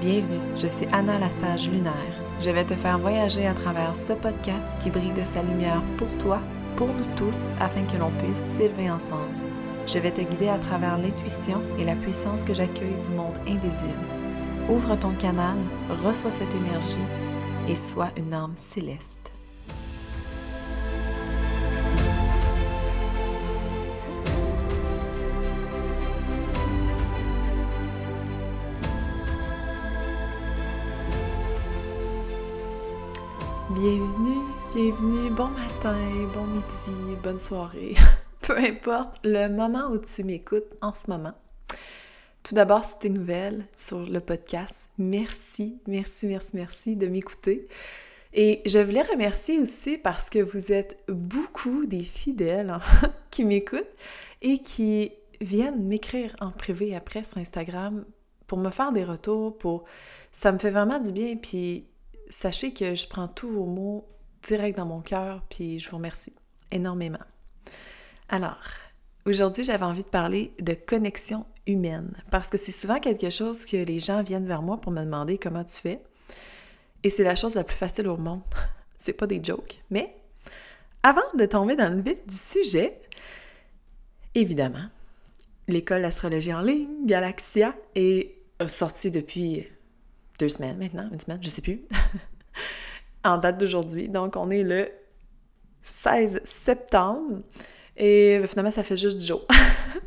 Bienvenue, je suis Anna la Sage Lunaire. Je vais te faire voyager à travers ce podcast qui brille de sa lumière pour toi, pour nous tous, afin que l'on puisse s'élever ensemble. Je vais te guider à travers l'intuition et la puissance que j'accueille du monde invisible. Ouvre ton canal, reçois cette énergie et sois une âme céleste. Bienvenue, bienvenue, bon matin, bon midi, bonne soirée, peu importe le moment où tu m'écoutes en ce moment. Tout d'abord, si tu es nouvelle sur le podcast, merci, merci, merci, merci de m'écouter. Et je voulais remercier aussi parce que vous êtes beaucoup des fidèles hein, qui m'écoutent et qui viennent m'écrire en privé après sur Instagram pour me faire des retours, pour... Ça me fait vraiment du bien, sachez que je prends tous vos mots direct dans mon cœur, puis je vous remercie énormément. Alors, aujourd'hui, j'avais envie de parler de connexion humaine, parce que c'est souvent quelque chose que les gens viennent vers moi pour me demander comment tu fais, et c'est la chose la plus facile au monde. c'est pas des jokes, mais avant de tomber dans le vif du sujet, évidemment, l'école d'astrologie en ligne, Galaxia, est sortie depuis deux semaines maintenant, une semaine, je sais plus, en date d'aujourd'hui. Donc, on est le 16 septembre et finalement, ça fait juste 10 jours.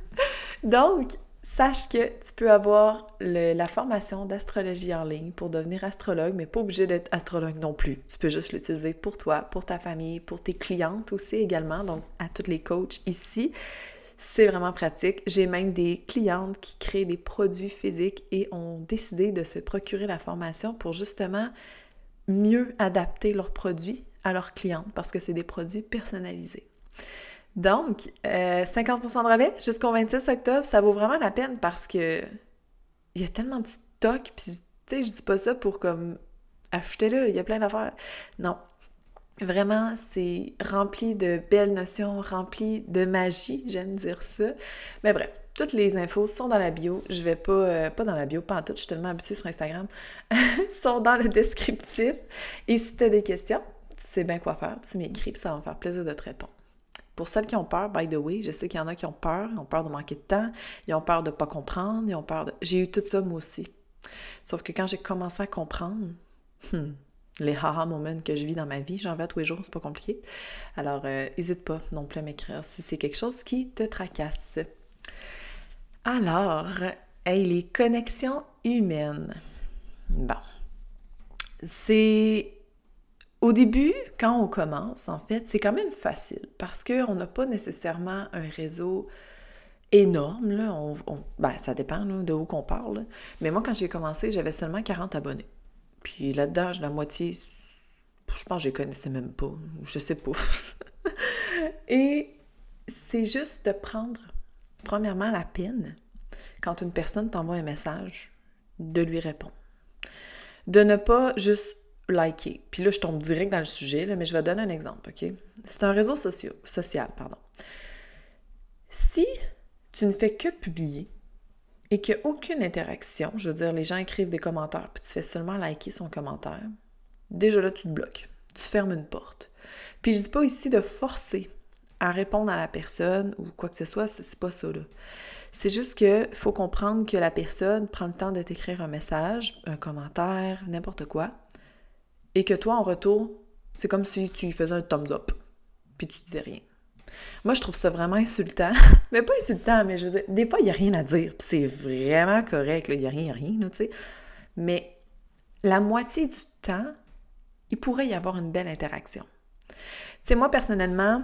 Donc, sache que tu peux avoir la formation d'astrologie en ligne pour devenir astrologue, mais pas obligé d'être astrologue non plus. Tu peux juste l'utiliser pour toi, pour ta famille, pour tes clientes aussi également, donc à tous les coachs ici. C'est vraiment pratique. J'ai même des clientes qui créent des produits physiques et ont décidé de se procurer la formation pour justement mieux adapter leurs produits à leurs clientes parce que c'est des produits personnalisés. Donc, 50% euh, de rabais jusqu'au 26 octobre, ça vaut vraiment la peine parce que il y a tellement de stock, puis tu sais, je dis pas ça pour comme acheter le il y a plein d'affaires. Non, Vraiment, c'est rempli de belles notions, rempli de magie, j'aime dire ça. Mais bref, toutes les infos sont dans la bio. Je vais pas, euh, pas dans la bio, pas en tout, je suis tellement habituée sur Instagram, sont dans le descriptif. Et si tu as des questions, tu sais bien quoi faire, tu m'écris, ça va me faire plaisir de te répondre. Pour celles qui ont peur, by the way, je sais qu'il y en a qui ont peur, ils ont peur de manquer de temps, ils ont peur de pas comprendre, ils ont peur de... J'ai eu tout ça moi aussi. Sauf que quand j'ai commencé à comprendre, hmm, les haha moments que je vis dans ma vie. J'en vais tous les jours, c'est pas compliqué. Alors, n'hésite euh, pas non plus à m'écrire si c'est quelque chose qui te tracasse. Alors, hey, les connexions humaines. Bon. C'est. Au début, quand on commence, en fait, c'est quand même facile parce qu'on n'a pas nécessairement un réseau énorme. Là. Ben, ça dépend de où qu'on parle. Mais moi, quand j'ai commencé, j'avais seulement 40 abonnés. Puis là-dedans, la moitié, je pense que je les connaissais même pas. Je sais pas. Et c'est juste de prendre, premièrement, la peine, quand une personne t'envoie un message, de lui répondre. De ne pas juste liker. Puis là, je tombe direct dans le sujet, mais je vais donner un exemple? C'est un réseau social, pardon. Si tu ne fais que publier, et qu'il n'y a aucune interaction, je veux dire, les gens écrivent des commentaires, puis tu fais seulement liker son commentaire, déjà là, tu te bloques. Tu fermes une porte. Puis je dis pas ici de forcer à répondre à la personne ou quoi que ce soit, c'est pas ça, là. C'est juste qu'il faut comprendre que la personne prend le temps de t'écrire un message, un commentaire, n'importe quoi, et que toi, en retour, c'est comme si tu faisais un thumbs up, puis tu disais rien. Moi, je trouve ça vraiment insultant. mais pas insultant, mais je veux dire, des fois, il n'y a rien à dire. Puis c'est vraiment correct. Il n'y a rien, il a rien, tu sais. Mais la moitié du temps, il pourrait y avoir une belle interaction. Tu sais, moi, personnellement,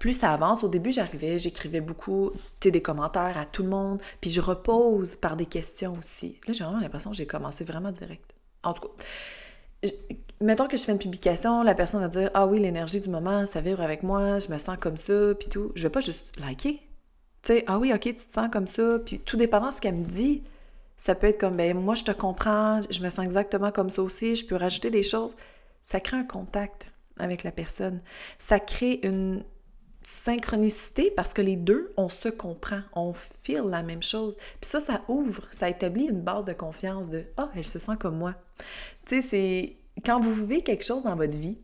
plus ça avance, au début, j'arrivais, j'écrivais beaucoup, tu des commentaires à tout le monde, puis je repose par des questions aussi. Là, j'ai vraiment l'impression que j'ai commencé vraiment direct. En tout cas, mettons que je fais une publication, la personne va dire Ah oui, l'énergie du moment, ça vibre avec moi, je me sens comme ça, puis tout. Je vais pas juste liker. Tu sais, ah oui, ok, tu te sens comme ça, puis tout dépendant de ce qu'elle me dit, ça peut être comme ben moi je te comprends, je me sens exactement comme ça aussi, je peux rajouter des choses. Ça crée un contact avec la personne. Ça crée une synchronicité parce que les deux, on se comprend, on feel la même chose. Puis ça, ça ouvre, ça établit une base de confiance de « Ah, elle se sent comme moi ». Tu sais, c'est quand vous vivez quelque chose dans votre vie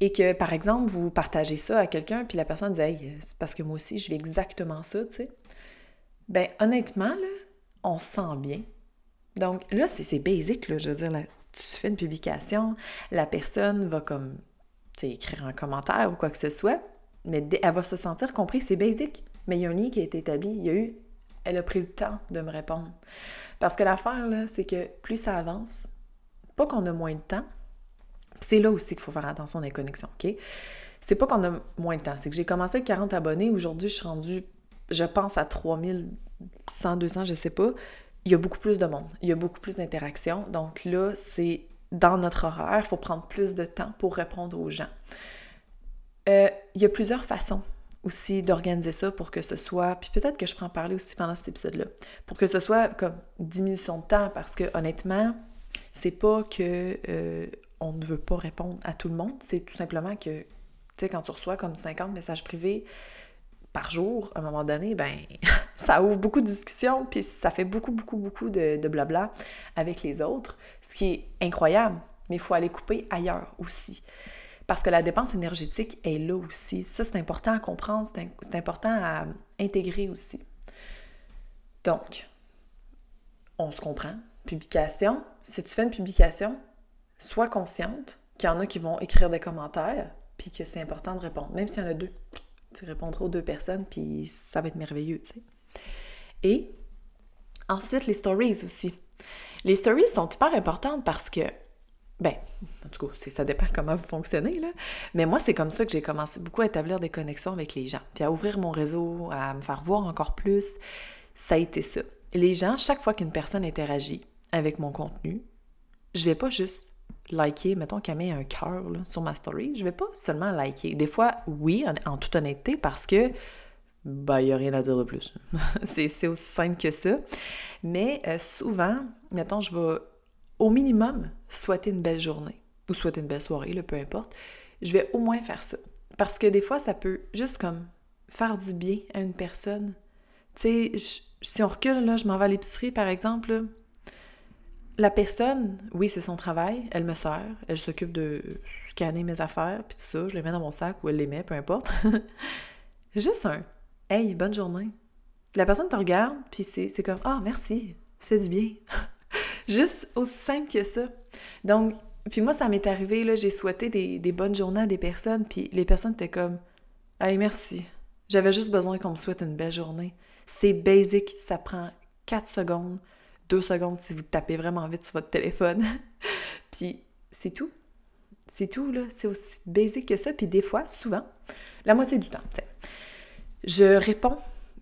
et que, par exemple, vous partagez ça à quelqu'un, puis la personne dit « Hey, c'est parce que moi aussi, je vis exactement ça », tu sais. Ben, honnêtement, là, on se sent bien. Donc là, c'est basique, là, je veux dire, là, tu fais une publication, la personne va comme, tu sais, écrire un commentaire ou quoi que ce soit, mais elle va se sentir comprise, c'est basique. Mais il y a un lien qui a été établi, il y a eu, elle a pris le temps de me répondre. Parce que l'affaire, là, c'est que plus ça avance, pas qu'on a moins de temps, c'est là aussi qu'il faut faire attention des connexions, OK? C'est pas qu'on a moins de temps, c'est que j'ai commencé avec 40 abonnés, aujourd'hui je suis rendue, je pense, à 3100, 200, je sais pas. Il y a beaucoup plus de monde, il y a beaucoup plus d'interactions. Donc là, c'est dans notre horaire, il faut prendre plus de temps pour répondre aux gens. Euh, il y a plusieurs façons aussi d'organiser ça pour que ce soit, puis peut-être que je prends en parler aussi pendant cet épisode-là, pour que ce soit comme diminution de temps, parce que honnêtement, c'est pas que euh, on ne veut pas répondre à tout le monde, c'est tout simplement que, tu sais, quand tu reçois comme 50 messages privés par jour, à un moment donné, ben, ça ouvre beaucoup de discussions, puis ça fait beaucoup, beaucoup, beaucoup de, de blabla avec les autres, ce qui est incroyable, mais il faut aller couper ailleurs aussi. Parce que la dépense énergétique est là aussi. Ça, c'est important à comprendre, c'est important à intégrer aussi. Donc, on se comprend. Publication, si tu fais une publication, sois consciente qu'il y en a qui vont écrire des commentaires, puis que c'est important de répondre. Même s'il y en a deux, tu répondras aux deux personnes, puis ça va être merveilleux, tu sais. Et ensuite, les stories aussi. Les stories sont hyper importantes parce que ben, en tout cas, ça dépend comment vous fonctionnez, là. Mais moi, c'est comme ça que j'ai commencé beaucoup à établir des connexions avec les gens, puis à ouvrir mon réseau, à me faire voir encore plus. Ça a été ça. Les gens, chaque fois qu'une personne interagit avec mon contenu, je vais pas juste liker, mettons qu'elle met un cœur sur ma story, je vais pas seulement liker. Des fois, oui, en, toute honnêteté, parce que ben, il n'y a rien à dire de plus. c'est aussi simple que ça. Mais euh, souvent, mettons, je vais au minimum, souhaiter une belle journée ou souhaiter une belle soirée, peu importe, je vais au moins faire ça. Parce que des fois, ça peut juste comme faire du bien à une personne. Tu sais, si on recule, là, je m'en vais à l'épicerie, par exemple, la personne, oui, c'est son travail, elle me sert, elle s'occupe de scanner mes affaires, puis tout ça, je les mets dans mon sac ou elle les met, peu importe. Juste un « Hey, bonne journée ». La personne te regarde, puis c'est comme « Ah, merci, c'est du bien ». Juste aussi simple que ça. Donc, puis moi, ça m'est arrivé, là, j'ai souhaité des, bonnes journées à des personnes, puis les personnes étaient comme « Hey, merci. J'avais juste besoin qu'on me souhaite une belle journée. » C'est basic, ça prend 4 secondes, 2 secondes si vous tapez vraiment vite sur votre téléphone. puis c'est tout. C'est tout, là. C'est aussi basic que ça. Puis des fois, souvent, la moitié du temps, je réponds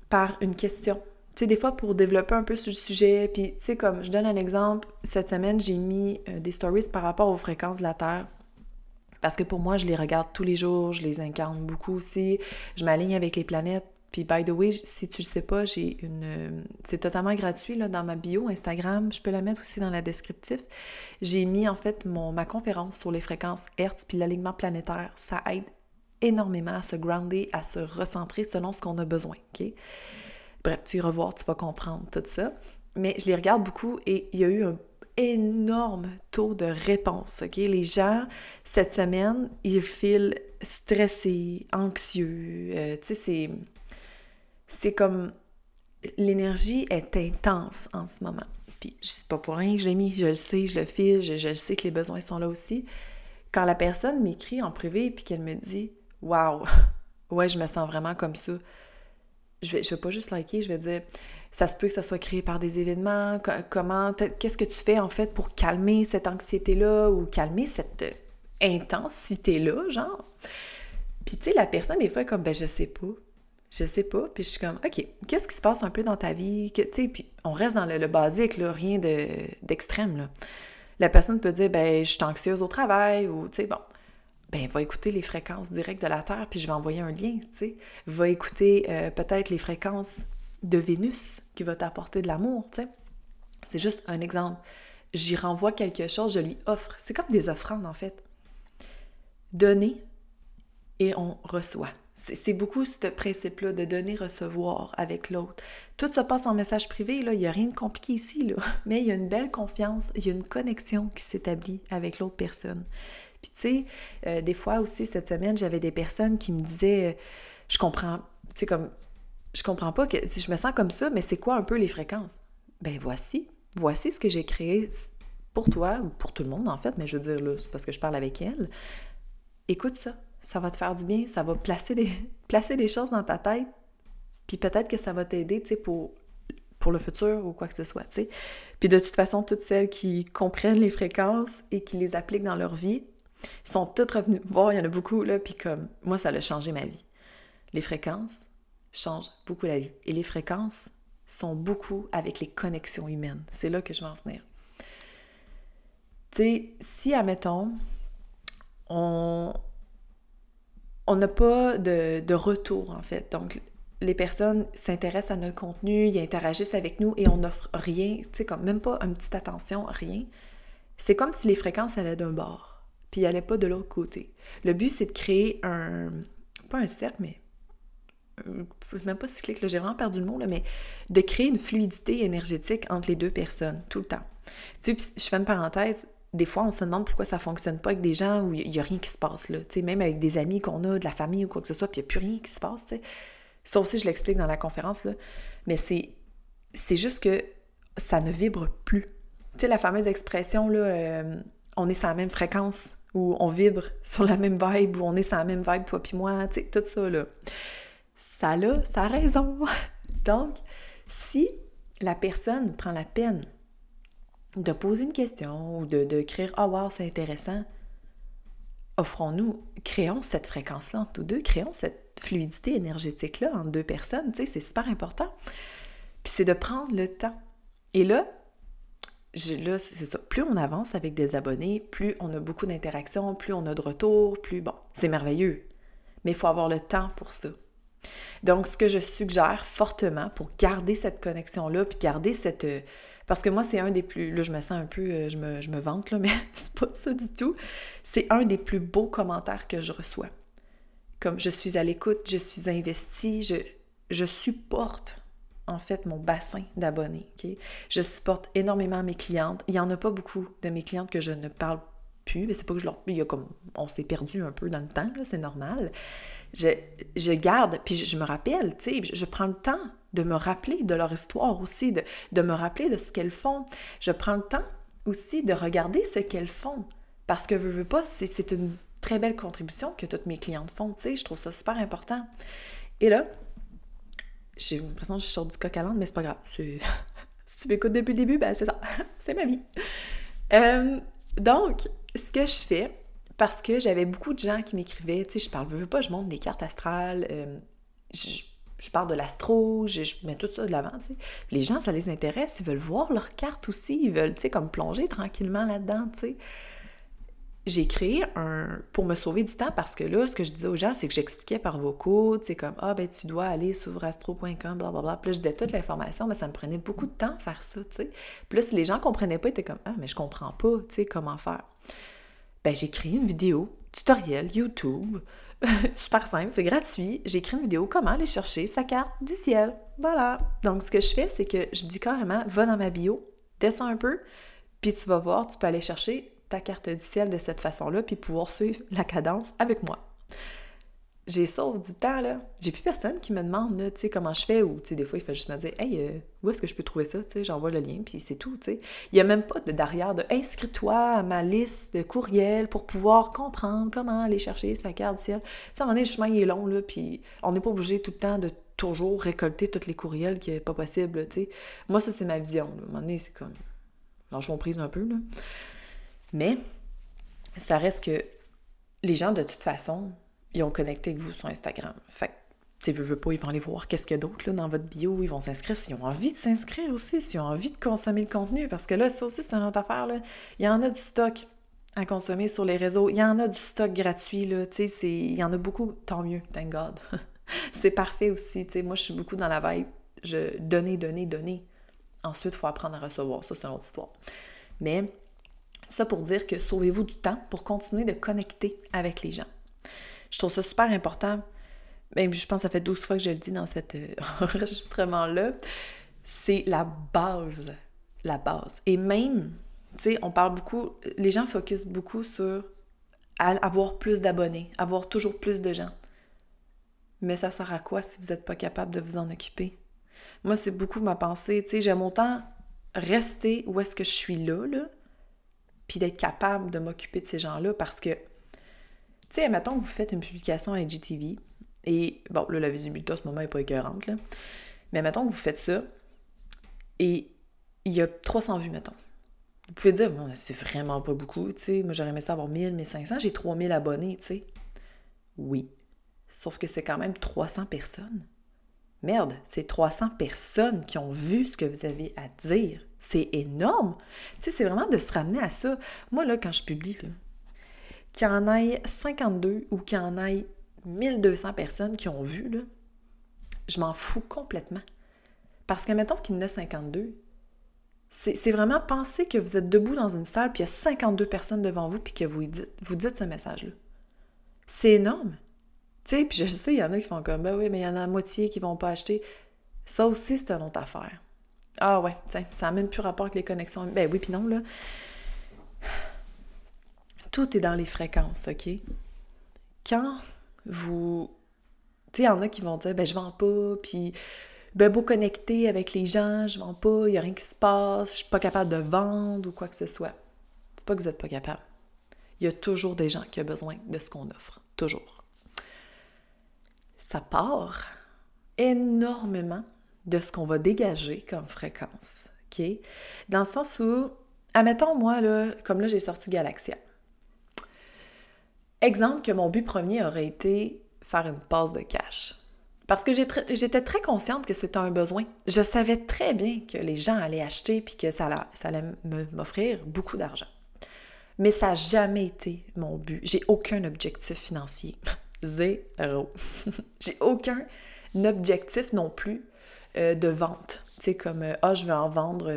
par une question tu sais, des fois pour développer un peu sur le sujet, puis tu sais, comme je donne un exemple, cette semaine, j'ai mis euh, des stories par rapport aux fréquences de la Terre. Parce que pour moi, je les regarde tous les jours, je les incarne beaucoup aussi, je m'aligne avec les planètes. Puis, by the way, si tu le sais pas, j'ai une. Euh, c'est totalement gratuit là, dans ma bio Instagram. Je peux la mettre aussi dans la descriptif. J'ai mis en fait mon, ma conférence sur les fréquences Hertz puis l'alignement planétaire. Ça aide énormément à se grounder, à se recentrer selon ce qu'on a besoin. OK? Bref, tu y revois, tu vas comprendre tout ça. Mais je les regarde beaucoup et il y a eu un énorme taux de réponse. OK? Les gens, cette semaine, ils filent stressés, anxieux. Euh, tu sais, c'est, c'est comme l'énergie est intense en ce moment. Puis, c'est pas pour rien que je l'ai mis, je le sais, je le file, je, je, sais que les besoins sont là aussi. Quand la personne m'écrit en privé puis qu'elle me dit Waouh, ouais, je me sens vraiment comme ça je vais, je vais pas juste liker, je vais dire ça se peut que ça soit créé par des événements, comment, qu'est-ce que tu fais en fait pour calmer cette anxiété-là ou calmer cette intensité-là, genre? Puis tu sais, la personne, des fois, est comme, ben je sais pas, je sais pas, puis je suis comme, ok, qu'est-ce qui se passe un peu dans ta vie, tu sais, puis on reste dans le, basique, là, rien d'extrême. La personne peut dire, ben je suis anxieuse au travail, ou tu sais, bon, ben va écouter les fréquences directes de la Terre, puis je vais envoyer un lien, tu sais. Va écouter euh, peut-être les fréquences de Vénus qui va t'apporter de l'amour, tu sais. C'est juste un exemple. J'y renvoie quelque chose, je lui offre. C'est comme des offrandes, en fait. Donner et on reçoit. C'est beaucoup ce principe-là de donner-recevoir avec l'autre. Tout se passe en message privé, là. Il n'y a rien de compliqué ici, là. Mais il y a une belle confiance, il y a une connexion qui s'établit avec l'autre personne. Puis, tu sais, euh, des fois aussi, cette semaine, j'avais des personnes qui me disaient euh, Je comprends, tu sais, comme, je comprends pas que si je me sens comme ça, mais c'est quoi un peu les fréquences? Ben, voici. Voici ce que j'ai créé pour toi, ou pour tout le monde, en fait, mais je veux dire, parce que je parle avec elle. Écoute ça ça va te faire du bien, ça va placer des, placer des choses dans ta tête, puis peut-être que ça va t'aider, tu sais, pour, pour le futur ou quoi que ce soit, tu sais. Puis de toute façon, toutes celles qui comprennent les fréquences et qui les appliquent dans leur vie, sont toutes revenues voir, il y en a beaucoup, là, puis comme, moi, ça a changé ma vie. Les fréquences changent beaucoup la vie. Et les fréquences sont beaucoup avec les connexions humaines. C'est là que je vais en venir. Tu sais, si, admettons, on, on n'a pas de, retour, en fait. Donc, les personnes s'intéressent à notre contenu, ils interagissent avec nous et on n'offre rien, tu sais, comme même pas une petite attention, rien. C'est comme si les fréquences allaient d'un bord, puis n'allaient pas de l'autre côté. Le but, c'est de créer un, pas un cercle, mais même pas cyclique, j'ai vraiment perdu le mot, là, mais de créer une fluidité énergétique entre les deux personnes, tout le temps. Tu sais, je fais une parenthèse, des fois, on se demande pourquoi ça fonctionne pas avec des gens où il n'y a rien qui se passe là. même avec des amis qu'on a, de la famille ou quoi que ce soit, puis il n'y a plus rien qui se passe. Ça aussi, je l'explique dans la conférence, là. mais c'est, c'est juste que ça ne vibre plus. Tu la fameuse expression, là, euh, on est sur la même fréquence, ou on vibre sur la même vibe, ou on est sur la même vibe, toi puis moi, tu tout ça, là. Ça, là, ça a raison. Donc, si la personne prend la peine de poser une question ou de, Ah, wow, c'est intéressant. Offrons-nous, créons cette fréquence-là entre tous deux, créons cette fluidité énergétique-là entre deux personnes, tu sais, c'est super important. Puis c'est de prendre le temps. Et là, là, c'est ça. Plus on avance avec des abonnés, plus on a beaucoup d'interactions, plus on a de retours, plus bon, c'est merveilleux. Mais il faut avoir le temps pour ça. Donc, ce que je suggère fortement pour garder cette connexion-là, puis garder cette, parce que moi, c'est un des plus. Là, je me sens un peu. Euh, je, me, je vante, là, mais c'est pas ça du tout. C'est un des plus beaux commentaires que je reçois. Comme je suis à l'écoute, je suis investie, je, supporte en fait mon bassin d'abonnés. Je supporte énormément mes clientes. Il n'y en a pas beaucoup de mes clientes que je ne parle plus, mais c'est pas que je leur. Comme. On s'est perdu un peu dans le temps, c'est normal. Je, je, garde, puis je, me rappelle, tu sais, je prends le temps de me rappeler de leur histoire aussi, de, me rappeler de ce qu'elles font. Je prends le temps aussi de regarder ce qu'elles font. Parce que je veux pas, c'est une très belle contribution que toutes mes clientes font, tu sais, je trouve ça super important. Et là, j'ai l'impression que je suis sur du coq à mais c'est pas grave. si tu m'écoutes depuis le début, ben c'est ça, c'est ma vie. Euh, donc, ce que je fais, parce que j'avais beaucoup de gens qui m'écrivaient, tu sais, je parle, je veux pas, je montre des cartes astrales, euh, je parle de l'astro, je, mets tout ça de l'avant, tu sais. Les gens, ça les intéresse, ils veulent voir leurs cartes aussi, ils veulent, tu sais, comme plonger tranquillement là-dedans, tu sais. J'ai créé un... pour me sauver du temps, parce que là, ce que je disais aux gens, c'est que j'expliquais par vocaux, tu sais, comme « Ah, ben tu dois aller sur astro.com, blablabla. » Puis là, je disais toute l'information, mais ça me prenait beaucoup de temps faire ça, tu sais. Puis là, si les gens comprenaient pas, ils étaient comme « Ah, mais je comprends pas, tu sais, comment faire. » Ben, j'ai créé une vidéo, tutoriel, YouTube, super simple, c'est gratuit. J'ai écrit une vidéo comment aller chercher sa carte du ciel. Voilà. Donc, ce que je fais, c'est que je dis carrément, va dans ma bio, descends un peu, puis tu vas voir, tu peux aller chercher ta carte du ciel de cette façon-là, puis pouvoir suivre la cadence avec moi j'ai sauve du temps, là. J'ai plus personne qui me demande, tu sais, comment je fais, ou, tu sais, des fois, il fait juste me dire, hey, euh, où est-ce que je peux trouver ça, tu sais, j'envoie le lien, puis c'est tout, tu sais. Il y a même pas de derrière de inscris-toi à ma liste de courriels pour pouvoir comprendre comment aller chercher sa carte du ciel. Tu sais, à un moment donné, le chemin est long, là, puis on n'est pas obligé tout le temps de toujours récolter tous les courriels qui est pas possible, tu sais. Moi, ça, c'est ma vision, À un moment donné, c'est comme, lâchons prise un peu, là. Mais, ça reste que les gens, de toute façon, ils ont connecté avec vous sur Instagram. Fait que, veux, veux pas, ils vont aller voir qu'est-ce qu'il y a d'autre dans votre bio, ils vont s'inscrire s'ils ont envie de s'inscrire aussi, s'ils ont envie de consommer le contenu, parce que là, ça aussi, c'est une autre affaire. Il y en a du stock à consommer sur les réseaux, il y en a du stock gratuit, là, tu sais, il y en a beaucoup, tant mieux, thank God. c'est parfait aussi, tu moi, je suis beaucoup dans la vibe, je donner, donner, donner. Ensuite, il faut apprendre à recevoir, ça, c'est une autre histoire. Mais, ça pour dire que sauvez-vous du temps pour continuer de connecter avec les gens. Je trouve ça super important même je pense que ça fait 12 fois que je le dis dans cet euh, enregistrement-là, c'est la base. La base. Et même, tu sais, on parle beaucoup, les gens focusent beaucoup sur avoir plus d'abonnés, avoir toujours plus de gens. Mais ça sert à quoi si vous n'êtes pas capable de vous en occuper? Moi, c'est beaucoup ma pensée. Tu sais, j'aime autant rester où est-ce que je suis là, là puis d'être capable de m'occuper de ces gens-là parce que, tu sais, mettons que vous faites une publication à IGTV et, bon, là, la visibilité à ce moment n'est pas écœurante, là, mais mettons que vous faites ça et il y a 300 vues, mettons. Vous pouvez dire, c'est vraiment pas beaucoup, tu sais, moi j'aurais aimé ça avoir 1000, 1500, j'ai 3000 abonnés, tu sais. Oui, sauf que c'est quand même 300 personnes. Merde, c'est 300 personnes qui ont vu ce que vous avez à dire. C'est énorme. Tu sais, c'est vraiment de se ramener à ça. Moi, là, quand je publie, qu'il y en ait 52 ou qu'il y en ait 1200 personnes qui ont vu, là, je m'en fous complètement. Parce que, mettons qu'il y en a 52, c'est vraiment penser que vous êtes debout dans une salle, puis il y a 52 personnes devant vous, puis que vous dites, vous dites ce message-là. C'est énorme. Tu sais, puis je sais, il y en a qui font comme, ben oui, mais il y en a la moitié qui vont pas acheter. Ça aussi, c'est une autre affaire. Ah ouais, tiens, ça n'a même plus rapport avec les connexions. Ben oui, puis non, là. Tout est dans les fréquences, OK? Quand vous... Tu sais, il y en a qui vont dire, ben je vends pas, puis ben beau connecter avec les gens, je vends pas, il n'y a rien qui se passe, je suis pas capable de vendre ou quoi que ce soit. C'est pas que vous n'êtes pas capable. Il y a toujours des gens qui ont besoin de ce qu'on offre. Toujours ça part énormément de ce qu'on va dégager comme fréquence. OK? Dans le sens où, admettons, moi, comme là, j'ai sorti Galaxia. Exemple que mon but premier aurait été faire une passe de cash. Parce que j'étais très consciente que c'était un besoin. Je savais très bien que les gens allaient acheter puis que ça, ça allait m'offrir beaucoup d'argent. Mais ça n'a jamais été mon but. J'ai aucun objectif financier. Zéro. J'ai aucun objectif non plus euh, de vente. Tu sais, comme, euh, ah, je vais en vendre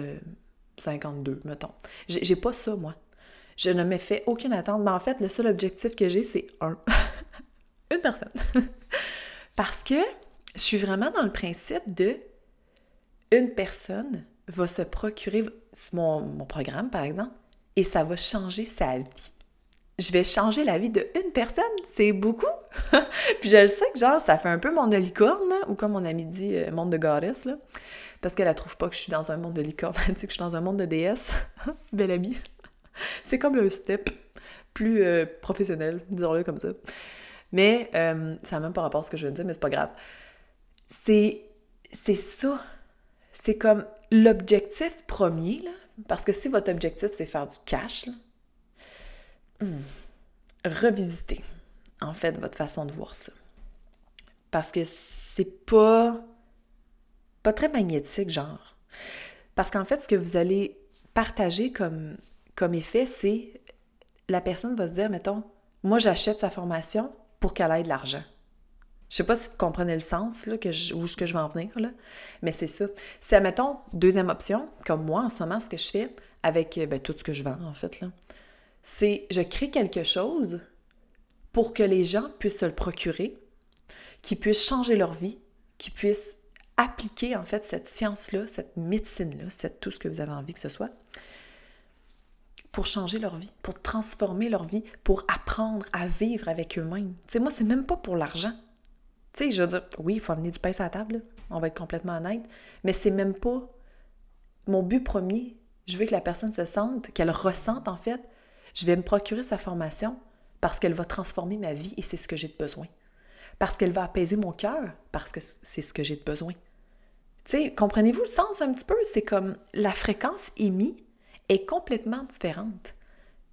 52, euh, mettons. J'ai pas ça, moi. Je ne me fais aucune attente. Mais en fait, le seul objectif que j'ai, c'est un. Une personne. Parce que je suis vraiment dans le principe de une personne va se procurer mon, mon programme, par exemple, et ça va changer sa vie je vais changer la vie d'une personne, c'est beaucoup. puis je le sais que genre, ça fait un peu monde de licorne, ou comme mon ami dit, euh, monde de goddess, là. Parce qu'elle ne trouve pas que je suis dans un monde de licorne, elle dit que je suis dans un monde de déesse. Belle amie. c'est comme le step plus euh, professionnel, disons-le comme ça. Mais euh, ça n'a même pas rapport à ce que je veux dire, mais c'est pas grave. C'est, c'est ça. C'est comme l'objectif premier, là. Parce que si votre objectif, c'est faire du cash, là, Hmm. revisiter, en fait, votre façon de voir ça. Parce que c'est pas, pas très magnétique, genre. Parce qu'en fait, ce que vous allez partager comme, comme effet, c'est la personne va se dire, mettons, moi j'achète sa formation pour qu'elle ait de l'argent. Je sais pas si vous comprenez le sens là, que où je vais en venir, mais c'est ça. C'est, mettons, deuxième option, comme moi en ce moment, ce que je fais avec ben, tout ce que je vends, en fait, là c'est je crée quelque chose pour que les gens puissent se le procurer, qu'ils puissent changer leur vie, qu'ils puissent appliquer en fait cette science-là, cette médecine-là, cette, tout ce que vous avez envie que ce soit, pour changer leur vie, pour transformer leur vie, pour apprendre à vivre avec eux-mêmes. Tu sais, moi, c'est même pas pour l'argent. Tu sais, je veux dire, oui, il faut amener du pain à la table, on va être complètement honnête, mais c'est même pas mon but premier. Je veux que la personne se sente, qu'elle ressente en fait je vais me procurer sa formation parce qu'elle va transformer ma vie et c'est ce que j'ai de besoin. Parce qu'elle va apaiser mon cœur parce que c'est ce que j'ai de besoin. Tu sais, comprenez-vous le sens un petit peu? C'est comme la fréquence émise est complètement différente.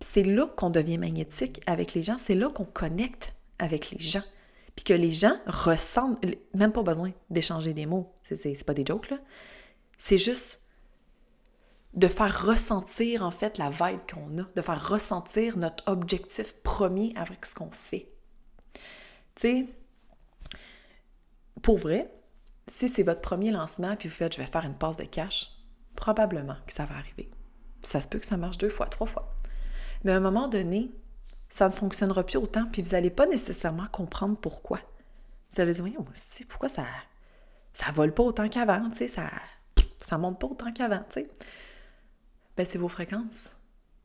C'est là qu'on devient magnétique avec les gens, c'est là qu'on connecte avec les gens. Puis que les gens ressentent, même pas besoin d'échanger des mots, c'est pas des jokes là. C'est juste de faire ressentir en fait la vibe qu'on a, de faire ressentir notre objectif premier avec ce qu'on fait. Tu pour vrai, si c'est votre premier lancement puis vous faites je vais faire une passe de cash, probablement que ça va arriver. Ça se peut que ça marche deux fois, trois fois. Mais à un moment donné, ça ne fonctionnera plus autant puis vous n'allez pas nécessairement comprendre pourquoi. Vous allez dire, voyons, pourquoi ça ça vole pas autant qu'avant, tu sais, ça, ça monte pas autant qu'avant, tu sais. Ben, c'est vos fréquences.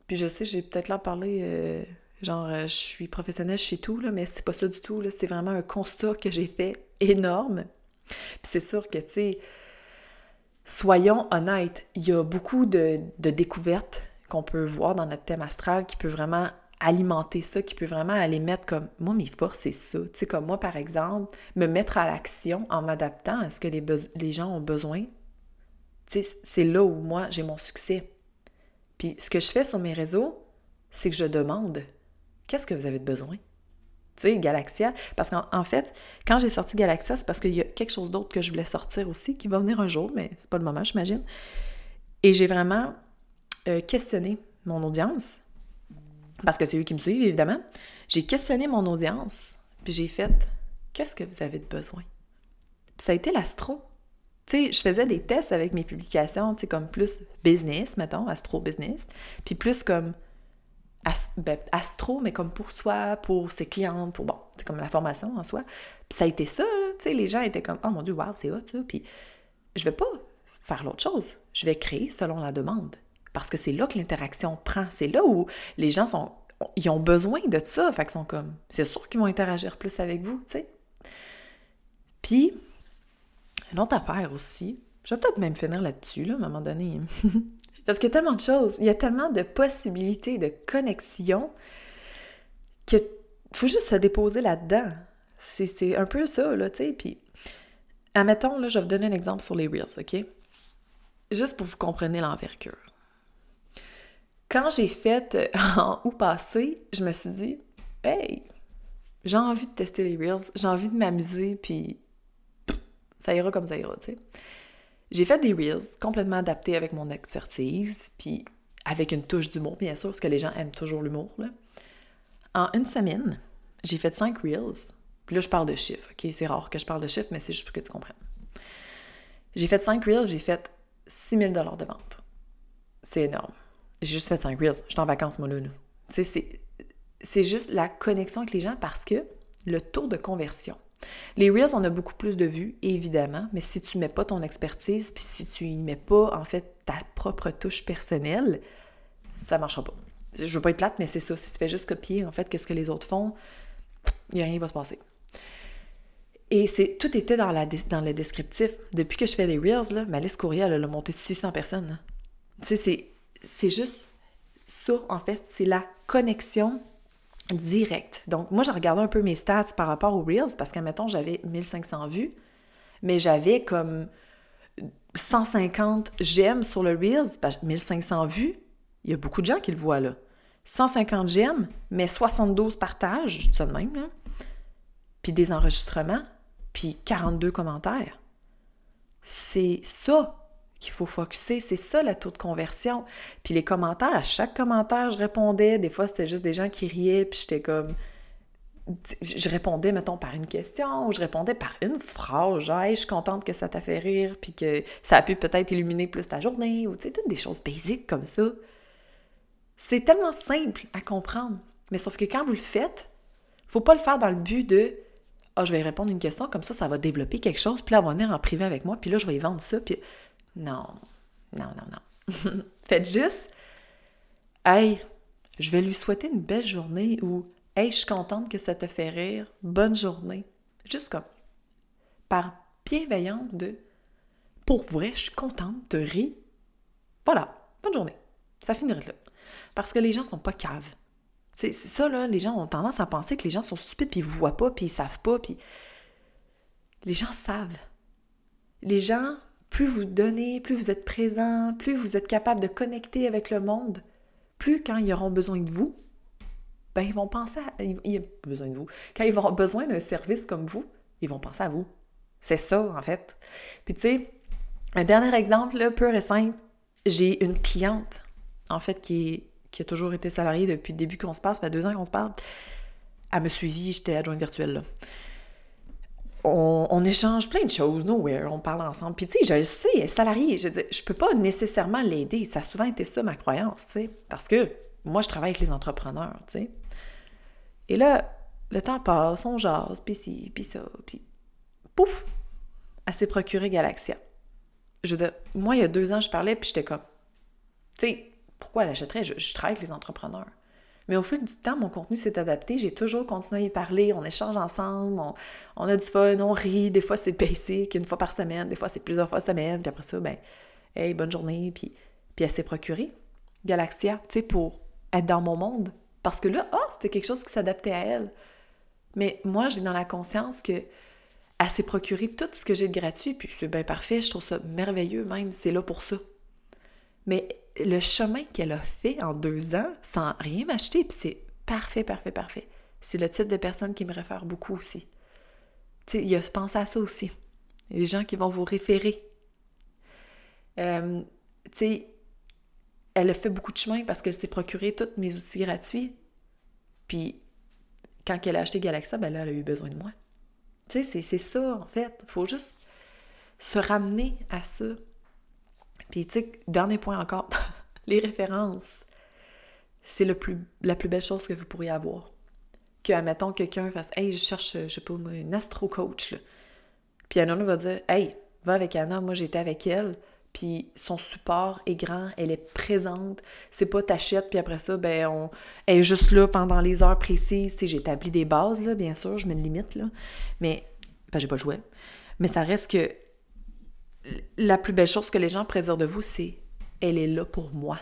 Puis je sais, j'ai peut-être là parlé, euh, genre, euh, je suis professionnelle chez tout, là, mais c'est pas ça du tout. C'est vraiment un constat que j'ai fait énorme. Puis c'est sûr que, tu sais, soyons honnêtes, il y a beaucoup de, découvertes qu'on peut voir dans notre thème astral qui peut vraiment alimenter ça, qui peut vraiment aller mettre comme moi, mes forces, c'est ça. Tu sais, comme moi, par exemple, me mettre à l'action en m'adaptant à ce que les, les gens ont besoin. Tu sais, c'est là où moi, j'ai mon succès. Puis ce que je fais sur mes réseaux, c'est que je demande qu'est-ce que vous avez de besoin? Tu sais, Galaxia, parce qu'en fait, quand j'ai sorti Galaxia, c'est parce qu'il y a quelque chose d'autre que je voulais sortir aussi, qui va venir un jour, mais c'est pas le moment, j'imagine. Et j'ai vraiment euh, questionné mon audience parce que c'est eux qui me suivent, évidemment. J'ai questionné mon audience, puis j'ai fait qu'est-ce que vous avez de besoin? Puis ça a été l'astro. Tu sais, je faisais des tests avec mes publications, tu sais, comme plus business, mettons, astro business, puis plus comme ben, astro, mais comme pour soi, pour ses clientes, pour, bon, c'est comme la formation en soi. Puis ça a été ça, tu sais, les gens étaient comme, oh mon Dieu, wow, c'est hot, ça. Puis je vais pas faire l'autre chose. Je vais créer selon la demande. Parce que c'est là que l'interaction prend. C'est là où les gens sont. Ils ont besoin de ça. Fait qu'ils sont comme. C'est sûr qu'ils vont interagir plus avec vous, tu sais. Puis, une autre affaire aussi. Je vais peut-être même finir là-dessus, là, à un moment donné. Parce qu'il y a tellement de choses. Il y a tellement de possibilités de connexion que faut juste se déposer là-dedans. C'est un peu ça, là, tu sais. Puis, admettons, là, je vais vous donner un exemple sur les Reels, OK? Juste pour vous compreniez l'envergure. Quand j'ai fait euh, en août passé, je me suis dit, hey, j'ai envie de tester les Reels, j'ai envie de m'amuser, puis ça ira comme ça ira, tu sais. J'ai fait des Reels complètement adaptés avec mon expertise, puis avec une touche d'humour, bien sûr, parce que les gens aiment toujours l'humour. En une semaine, j'ai fait cinq Reels. Puis là, je parle de chiffres, OK? C'est rare que je parle de chiffres, mais c'est juste pour que tu comprennes. J'ai fait cinq Reels, j'ai fait 6000 de vente. C'est énorme. J'ai juste fait 5 Reels. Je suis en vacances, moi, là. C'est juste la connexion avec les gens parce que le taux de conversion. Les Reels, on a beaucoup plus de vues, évidemment, mais si tu ne mets pas ton expertise, puis si tu y mets pas, en fait, ta propre touche personnelle, ça ne marchera pas. Je veux pas être plate, mais c'est ça. Si tu fais juste copier, en fait, qu'est-ce que les autres font, il n'y a rien qui va se passer. Et c'est tout était dans, le descriptif. Depuis que je fais les Reels, ma liste courriel, elle a monté de 600 personnes. Sais, c'est c'est juste ça, en fait, c'est la connexion directe. Donc, moi, j'ai regardé un peu mes stats par rapport aux Reels parce que, mettons, j'avais 1500 vues, mais j'avais comme 150 j'aime sur le Reels, 1500 vues, il y a beaucoup de gens qui le voient là. 150 j'aime, mais 72 partages, je dis ça de même. Puis des enregistrements, puis 42 commentaires. C'est ça qu'il faut focuser. C'est ça le taux de conversion. Puis les commentaires, à chaque commentaire, je répondais. Des fois, c'était juste des gens qui riaient, puis j'étais comme. Je répondais, mettons, par une question, ou je répondais par une phrase, genre, je suis contente que ça t'a fait rire, puis que ça a pu peut-être illuminer plus ta journée, ou tu sais, toutes des choses basiques comme ça. C'est tellement simple à comprendre. Mais sauf que quand vous le faites, faut pas le faire dans le but de ah, je vais répondre une question, comme ça, ça va développer quelque chose, puis là, on va venir en privé avec moi, puis là, je vais y vendre ça, puis non, non, non, non. Faites juste, hey, je vais lui souhaiter une belle journée ou hey, je suis contente que ça te fait rire, bonne journée. Juste comme, par bienveillance de, pour vrai, je suis contente, te ris. Voilà, bonne journée. Ça finirait là. Parce que les gens sont pas caves. C'est ça, là, les gens ont tendance à penser que les gens sont stupides, puis ils vous voient pas, puis ils savent pas, puis... Les gens savent. Les gens plus vous donnez, plus vous êtes présent, plus vous êtes capable de connecter avec le monde, plus quand ils auront besoin de vous, ben ils vont penser à... Ils, ont besoin de vous. Quand ils avoir besoin d'un service comme vous, ils vont penser à vous. C'est ça, en fait. Puis tu sais, un dernier exemple, là, pur et j'ai une cliente, en fait, qui, a toujours été salariée depuis le début qu'on se passe, ça fait deux ans qu'on se parle. Elle me suivi, j'étais adjointe virtuelle, on, échange plein de choses, nowhere, on parle ensemble. Puis tu sais, je le sais, salarié, je dis, je peux pas nécessairement l'aider. Ça a souvent été ça ma croyance, tu sais, parce que moi, je travaille avec les entrepreneurs, tu sais. Et là, le temps passe, on jase, puis ci, puis ça, puis pouf, elle s'est procurée Galaxia. Je veux dire, moi, il y a deux ans, je parlais, puis j'étais comme, tu sais, pourquoi elle achèterait? Je travaille avec les entrepreneurs. Mais au fil du temps, mon contenu s'est adapté. J'ai toujours continué à y parler. On échange ensemble. On, a du fun. On rit. Des fois, c'est basic, une fois par semaine. Des fois, c'est plusieurs fois par semaine. Puis après ça, ben, hey, bonne journée. Puis, puis elle s'est procurée Galaxia, tu sais, pour être dans mon monde. Parce que là, oh, c'était quelque chose qui s'adaptait à elle. Mais moi, j'ai dans la conscience que elle s'est procuré tout ce que j'ai de gratuit, puis c'est bien parfait, je trouve ça merveilleux même, c'est là pour ça. Mais le chemin qu'elle a fait en deux ans sans rien m'acheter, puis c'est parfait, parfait, parfait. C'est le type de personne qui me réfère beaucoup aussi. Tu sais, il y a penser à ça aussi. Les gens qui vont vous référer. Euh, elle a fait beaucoup de chemin parce qu'elle s'est procuré tous mes outils gratuits. Puis, quand elle a acheté Galaxa, ben là, elle a eu besoin de moi. Tu sais, c'est ça, en fait. Il faut juste se ramener à ça. Puis, tu sais, dernier point encore, les références, c'est le plus, la plus belle chose que vous pourriez avoir. Que, admettons, quelqu'un fasse Hey, je cherche, je sais pas une astro-coach. Puis Anna va dire Hey, va avec Anna, moi j'étais avec elle, puis son support est grand, elle est présente. C'est pas t'achètes, puis après ça, ben, on, elle est juste là pendant les heures précises. Établi des bases, là, bien sûr, je mets une limite, là. Mais, ben, j'ai pas joué. Mais ça reste que la plus belle chose que les gens dire de vous, c'est elle est là pour moi.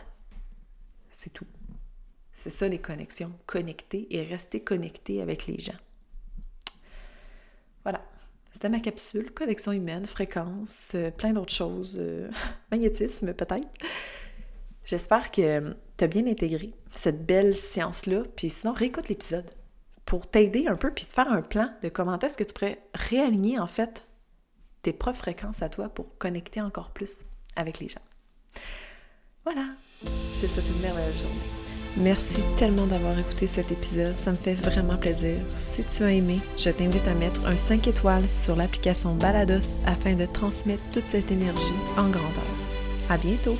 C'est tout. C'est ça les connexions. Connecter et rester connecté avec les gens. Voilà. C'était ma capsule, connexion humaine, fréquence, euh, plein d'autres choses, euh, magnétisme peut-être. J'espère que tu as bien intégré cette belle science-là, puis sinon réécoute l'épisode pour t'aider un peu, puis te faire un plan de comment est-ce que tu pourrais réaligner en fait tes propres fréquences à toi pour connecter encore plus avec les gens. Voilà, je te souhaite une merveilleuse journée. Merci tellement d'avoir écouté cet épisode, ça me fait vraiment plaisir. Si tu as aimé, je t'invite à mettre un 5 étoiles sur l'application Balados afin de transmettre toute cette énergie en grandeur. À bientôt!